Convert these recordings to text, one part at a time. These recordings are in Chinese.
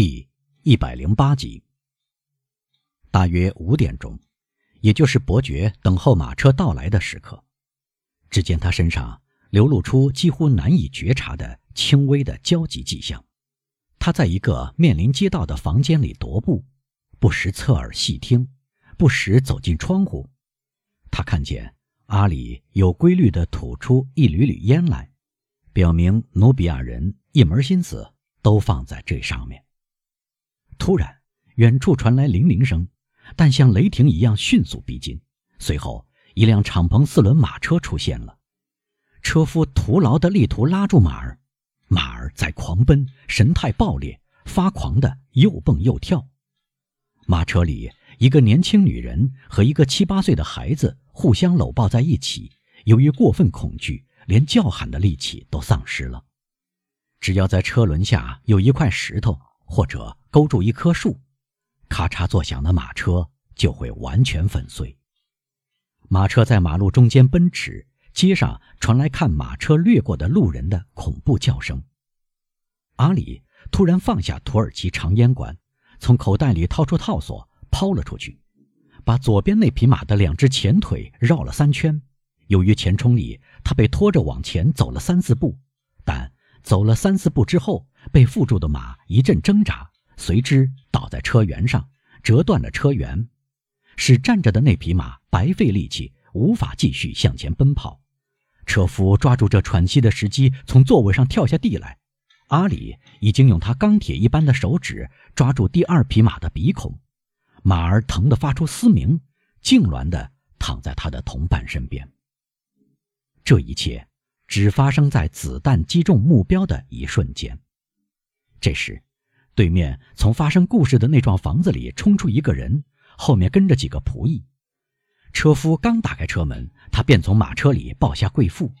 第一百零八集。大约五点钟，也就是伯爵等候马车到来的时刻，只见他身上流露出几乎难以觉察的轻微的焦急迹象。他在一个面临街道的房间里踱步，不时侧耳细听，不时走进窗户。他看见阿里有规律地吐出一缕缕烟来，表明努比亚人一门心思都放在这上面。突然，远处传来铃铃声，但像雷霆一样迅速逼近。随后，一辆敞篷四轮马车出现了，车夫徒劳地力图拉住马儿，马儿在狂奔，神态暴烈，发狂地又蹦又跳。马车里，一个年轻女人和一个七八岁的孩子互相搂抱在一起，由于过分恐惧，连叫喊的力气都丧失了。只要在车轮下有一块石头。或者勾住一棵树，咔嚓作响的马车就会完全粉碎。马车在马路中间奔驰，街上传来看马车掠过的路人的恐怖叫声。阿里突然放下土耳其长烟管，从口袋里掏出套索抛了出去，把左边那匹马的两只前腿绕了三圈。由于前冲力，他被拖着往前走了三四步，但走了三四步之后。被缚住的马一阵挣扎，随之倒在车辕上，折断了车辕，使站着的那匹马白费力气，无法继续向前奔跑。车夫抓住这喘息的时机，从座位上跳下地来。阿里已经用他钢铁一般的手指抓住第二匹马的鼻孔，马儿疼得发出嘶鸣，痉挛地躺在他的同伴身边。这一切只发生在子弹击中目标的一瞬间。这时，对面从发生故事的那幢房子里冲出一个人，后面跟着几个仆役。车夫刚打开车门，他便从马车里抱下贵妇。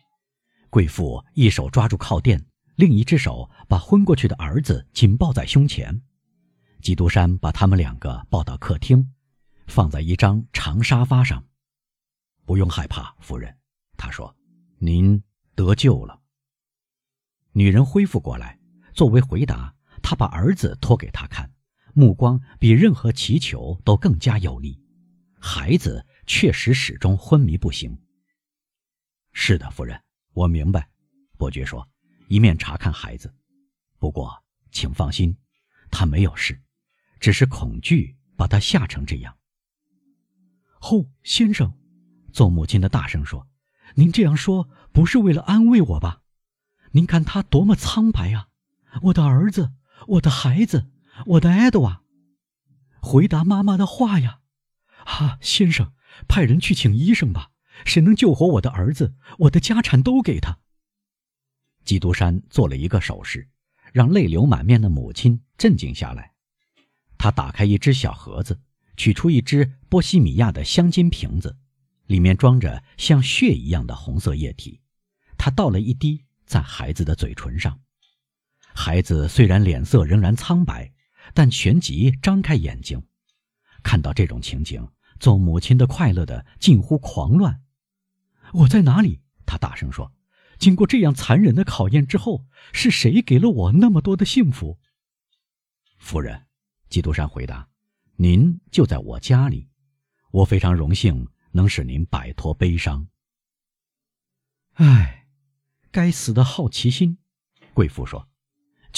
贵妇一手抓住靠垫，另一只手把昏过去的儿子紧抱在胸前。基督山把他们两个抱到客厅，放在一张长沙发上。不用害怕，夫人，他说：“您得救了。”女人恢复过来。作为回答，他把儿子托给他看，目光比任何祈求都更加有力。孩子确实始终昏迷不醒。是的，夫人，我明白。伯爵说，一面查看孩子。不过，请放心，他没有事，只是恐惧把他吓成这样。哦，先生，做母亲的大声说：“您这样说不是为了安慰我吧？您看他多么苍白啊！”我的儿子，我的孩子，我的艾德瓦，回答妈妈的话呀！啊，先生，派人去请医生吧。谁能救活我的儿子，我的家产都给他。基督山做了一个手势，让泪流满面的母亲镇静下来。他打开一只小盒子，取出一只波西米亚的香精瓶子，里面装着像血一样的红色液体。他倒了一滴在孩子的嘴唇上。孩子虽然脸色仍然苍白，但旋即张开眼睛。看到这种情景，做母亲的快乐的近乎狂乱。我在哪里？他大声说：“经过这样残忍的考验之后，是谁给了我那么多的幸福？”夫人，基督山回答：“您就在我家里，我非常荣幸能使您摆脱悲伤。”唉，该死的好奇心，贵妇说。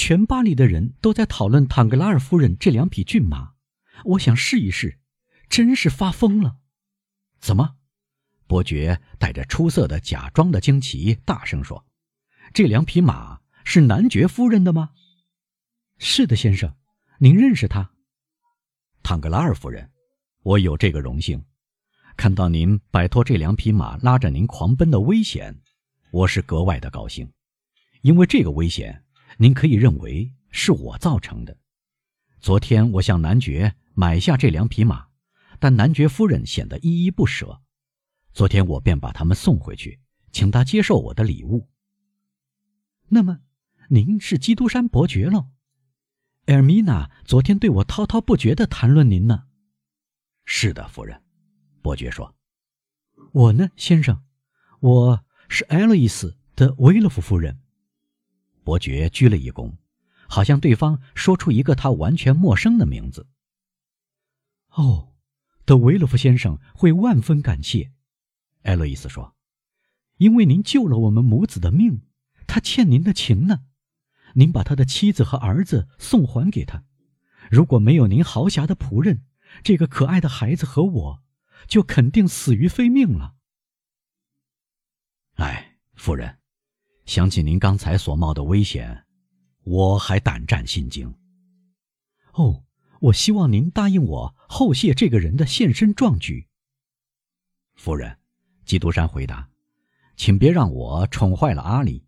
全巴黎的人都在讨论坦格拉尔夫人这两匹骏马，我想试一试，真是发疯了。怎么？伯爵带着出色的假装的惊奇，大声说：“这两匹马是男爵夫人的吗？”“是的，先生，您认识她，坦格拉尔夫人。我有这个荣幸，看到您摆脱这两匹马拉着您狂奔的危险，我是格外的高兴，因为这个危险。”您可以认为是我造成的。昨天我向男爵买下这两匹马，但男爵夫人显得依依不舍。昨天我便把他们送回去，请他接受我的礼物。那么，您是基督山伯爵喽？艾尔米娜昨天对我滔滔不绝地谈论您呢。是的，夫人，伯爵说。我呢，先生，我是爱丽丝的维勒夫夫人。伯爵鞠了一躬，好像对方说出一个他完全陌生的名字。哦，德维勒夫先生会万分感谢，艾洛伊斯说，因为您救了我们母子的命，他欠您的情呢。您把他的妻子和儿子送还给他，如果没有您豪侠的仆人，这个可爱的孩子和我，就肯定死于非命了。哎，夫人，想起您刚才所冒的危险，我还胆战心惊。哦。我希望您答应我后谢这个人的献身壮举。夫人，基督山回答：“请别让我宠坏了阿里，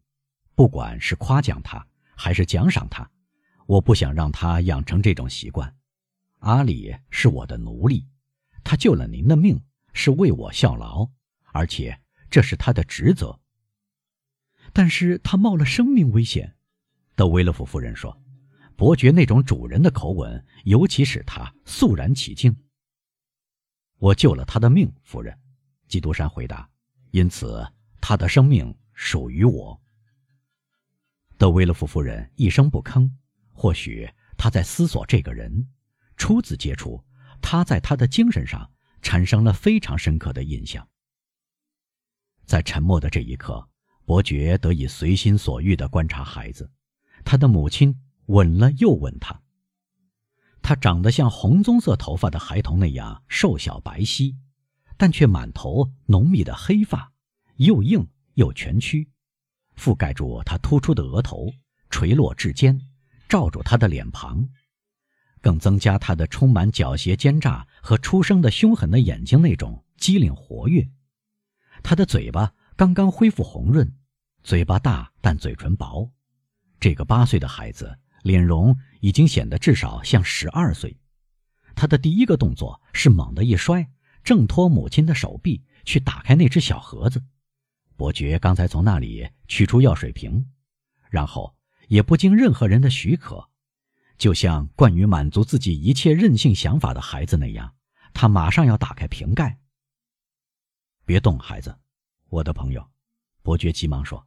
不管是夸奖他还是奖赏他，我不想让他养成这种习惯。阿里是我的奴隶，他救了您的命是为我效劳，而且这是他的职责。但是他冒了生命危险。”德维勒夫夫人说。伯爵那种主人的口吻，尤其使他肃然起敬。我救了他的命，夫人，基督山回答。因此，他的生命属于我。德维勒夫夫人一声不吭。或许他在思索这个人。初次接触，他在他的精神上产生了非常深刻的印象。在沉默的这一刻，伯爵得以随心所欲地观察孩子，他的母亲。吻了又吻他。他长得像红棕色头发的孩童那样瘦小白皙，但却满头浓密的黑发，又硬又蜷曲，覆盖住他突出的额头，垂落至肩，罩住他的脸庞，更增加他的充满狡黠奸诈和出生的凶狠的眼睛那种机灵活跃。他的嘴巴刚刚恢复红润，嘴巴大但嘴唇薄。这个八岁的孩子。脸容已经显得至少像十二岁。他的第一个动作是猛地一摔，挣脱母亲的手臂，去打开那只小盒子。伯爵刚才从那里取出药水瓶，然后也不经任何人的许可，就像惯于满足自己一切任性想法的孩子那样，他马上要打开瓶盖。别动，孩子，我的朋友，伯爵急忙说：“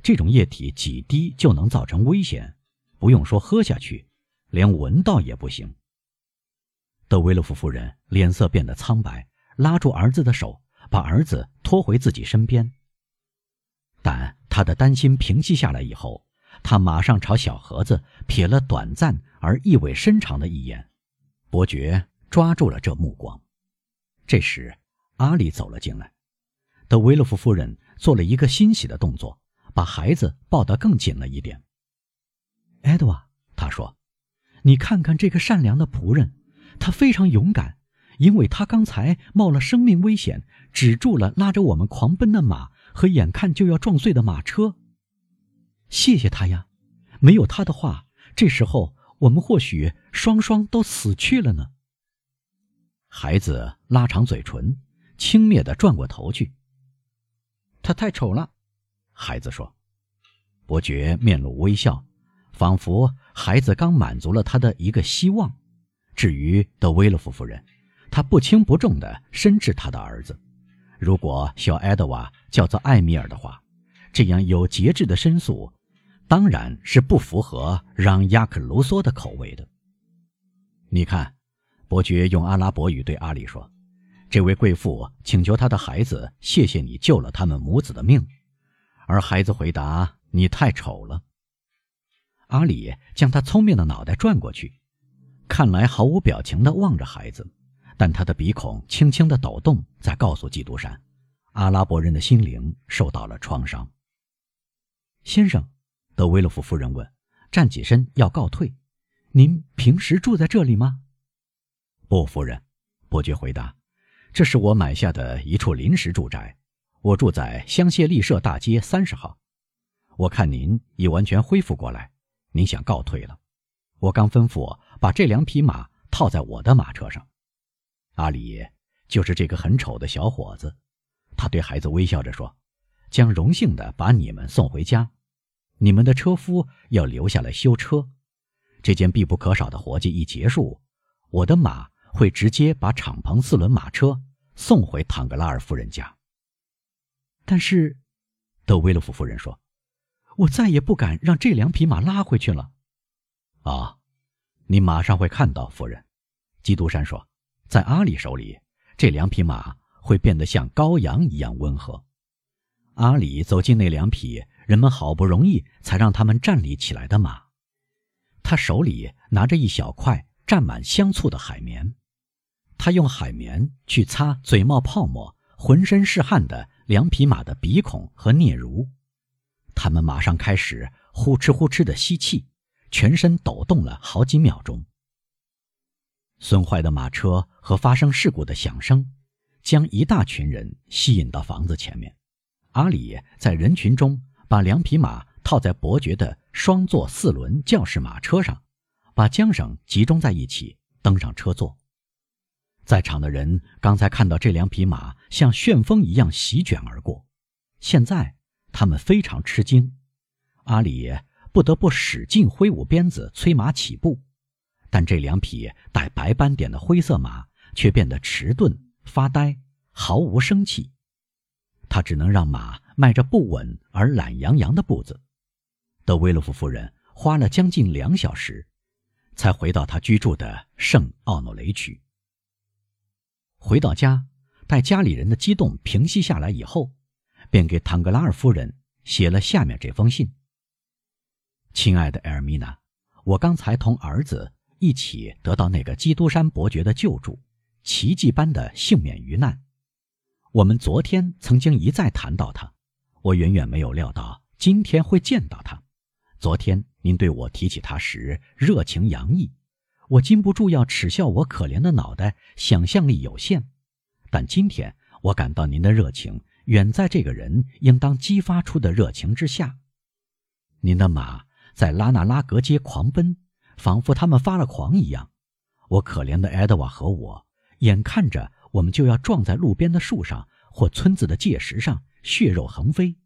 这种液体几滴就能造成危险。”不用说喝下去，连闻到也不行。德维勒夫夫人脸色变得苍白，拉住儿子的手，把儿子拖回自己身边。但他的担心平息下来以后，他马上朝小盒子瞥了短暂而意味深长的一眼。伯爵抓住了这目光。这时，阿里走了进来。德维勒夫夫人做了一个欣喜的动作，把孩子抱得更紧了一点。艾德瓦，他说：“你看看这个善良的仆人，他非常勇敢，因为他刚才冒了生命危险，止住了拉着我们狂奔的马和眼看就要撞碎的马车。谢谢他呀！没有他的话，这时候我们或许双双都死去了呢。”孩子拉长嘴唇，轻蔑地转过头去。他太丑了，孩子说。伯爵面露微笑。仿佛孩子刚满足了他的一个希望。至于德维勒夫夫人，他不轻不重地深知他的儿子。如果小埃德瓦叫做艾米尔的话，这样有节制的申诉，当然是不符合让亚克卢梭的口味的。你看，伯爵用阿拉伯语对阿里说：“这位贵妇请求她的孩子谢谢你救了他们母子的命。”而孩子回答：“你太丑了。”阿里将他聪明的脑袋转过去，看来毫无表情地望着孩子，但他的鼻孔轻轻地抖动，在告诉基督山，阿拉伯人的心灵受到了创伤。先生，德维勒夫夫人问，站起身要告退。您平时住在这里吗？不，夫人。伯爵回答，这是我买下的一处临时住宅，我住在香榭丽舍大街三十号。我看您已完全恢复过来。您想告退了，我刚吩咐把这两匹马套在我的马车上。阿里就是这个很丑的小伙子，他对孩子微笑着说：“将荣幸的把你们送回家。你们的车夫要留下来修车。这件必不可少的活计一结束，我的马会直接把敞篷四轮马车送回唐格拉尔夫人家。”但是，德维勒夫夫人说。我再也不敢让这两匹马拉回去了。啊，你马上会看到，夫人。基督山说，在阿里手里，这两匹马会变得像羔羊一样温和。阿里走进那两匹人们好不容易才让他们站立起来的马，他手里拿着一小块沾满香醋的海绵，他用海绵去擦嘴冒泡沫、浑身是汗的两匹马的鼻孔和嗫乳，他们马上开始呼哧呼哧的吸气，全身抖动了好几秒钟。损坏的马车和发生事故的响声，将一大群人吸引到房子前面。阿里在人群中把两匹马套在伯爵的双座四轮轿式马车上，把缰绳集中在一起，登上车座。在场的人刚才看到这两匹马像旋风一样席卷而过，现在他们非常吃惊。阿里不得不使劲挥舞鞭子催马起步，但这两匹带白斑点的灰色马却变得迟钝、发呆，毫无生气。他只能让马迈着不稳而懒洋洋的步子。德威洛夫夫人花了将近两小时，才回到他居住的圣奥诺雷区。回到家，待家里人的激动平息下来以后，便给唐格拉尔夫人写了下面这封信：“亲爱的埃尔米娜，我刚才同儿子一起得到那个基督山伯爵的救助，奇迹般的幸免于难。”我们昨天曾经一再谈到他，我远远没有料到今天会见到他。昨天您对我提起他时热情洋溢，我禁不住要耻笑我可怜的脑袋想象力有限。但今天我感到您的热情远在这个人应当激发出的热情之下。您的马在拉纳拉格街狂奔，仿佛他们发了狂一样。我可怜的埃德瓦和我眼看着。我们就要撞在路边的树上或村子的界石上，血肉横飞。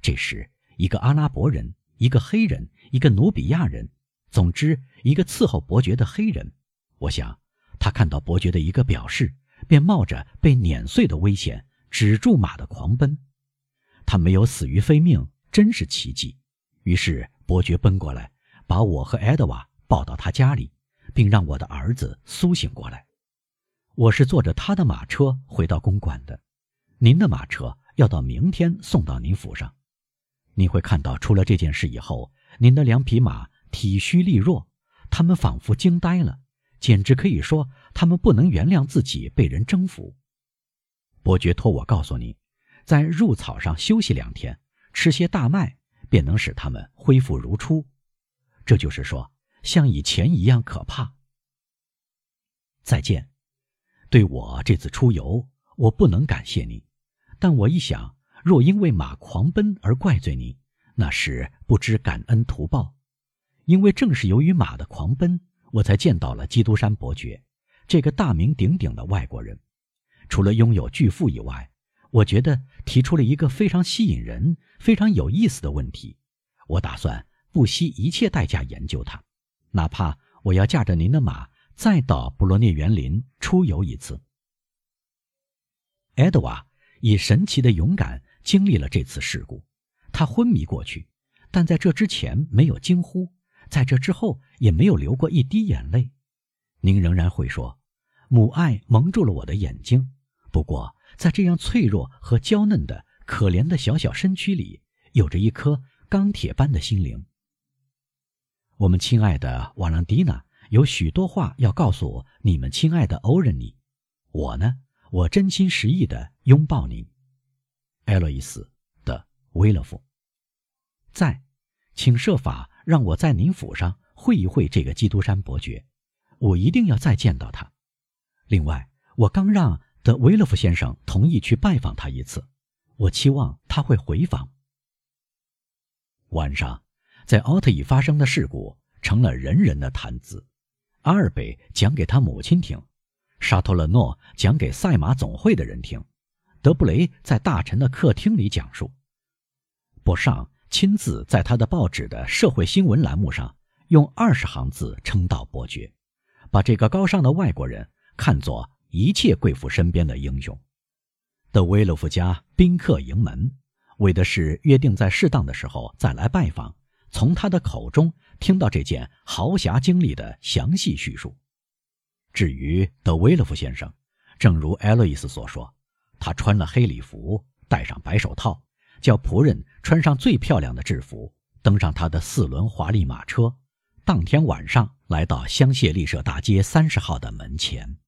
这时，一个阿拉伯人，一个黑人，一个努比亚人，总之，一个伺候伯爵的黑人。我想，他看到伯爵的一个表示，便冒着被碾碎的危险，止住马的狂奔。他没有死于非命，真是奇迹。于是，伯爵奔过来，把我和埃德瓦抱到他家里，并让我的儿子苏醒过来。我是坐着他的马车回到公馆的，您的马车要到明天送到您府上。你会看到，出了这件事以后，您的两匹马体虚力弱，他们仿佛惊呆了，简直可以说他们不能原谅自己被人征服。伯爵托我告诉你，在入草上休息两天，吃些大麦，便能使他们恢复如初。这就是说，像以前一样可怕。再见。对我这次出游，我不能感谢你，但我一想，若因为马狂奔而怪罪你，那是不知感恩图报。因为正是由于马的狂奔，我才见到了基督山伯爵这个大名鼎鼎的外国人。除了拥有巨富以外，我觉得提出了一个非常吸引人、非常有意思的问题。我打算不惜一切代价研究它，哪怕我要驾着您的马。再到布罗涅园林出游一次。埃德瓦以神奇的勇敢经历了这次事故，他昏迷过去，但在这之前没有惊呼，在这之后也没有流过一滴眼泪。您仍然会说，母爱蒙住了我的眼睛。不过，在这样脆弱和娇嫩的可怜的小小身躯里，有着一颗钢铁般的心灵。我们亲爱的瓦朗蒂娜。有许多话要告诉，你们亲爱的欧仁妮。我呢，我真心实意的拥抱您，艾洛伊斯的威勒夫。在，请设法让我在您府上会一会这个基督山伯爵，我一定要再见到他。另外，我刚让德维勒夫先生同意去拜访他一次，我期望他会回访。晚上，在奥特伊发生的事故成了人人的谈资。阿尔贝讲给他母亲听，沙托勒诺讲给赛马总会的人听，德布雷在大臣的客厅里讲述，博尚亲自在他的报纸的社会新闻栏目上用二十行字称道伯爵，把这个高尚的外国人看作一切贵妇身边的英雄。德威洛夫家宾客盈门，为的是约定在适当的时候再来拜访，从他的口中听到这件豪侠经历的详细叙述。至于德维勒夫先生，正如艾洛伊斯所说，他穿了黑礼服，戴上白手套，叫仆人穿上最漂亮的制服，登上他的四轮华丽马车，当天晚上来到香榭丽舍大街三十号的门前。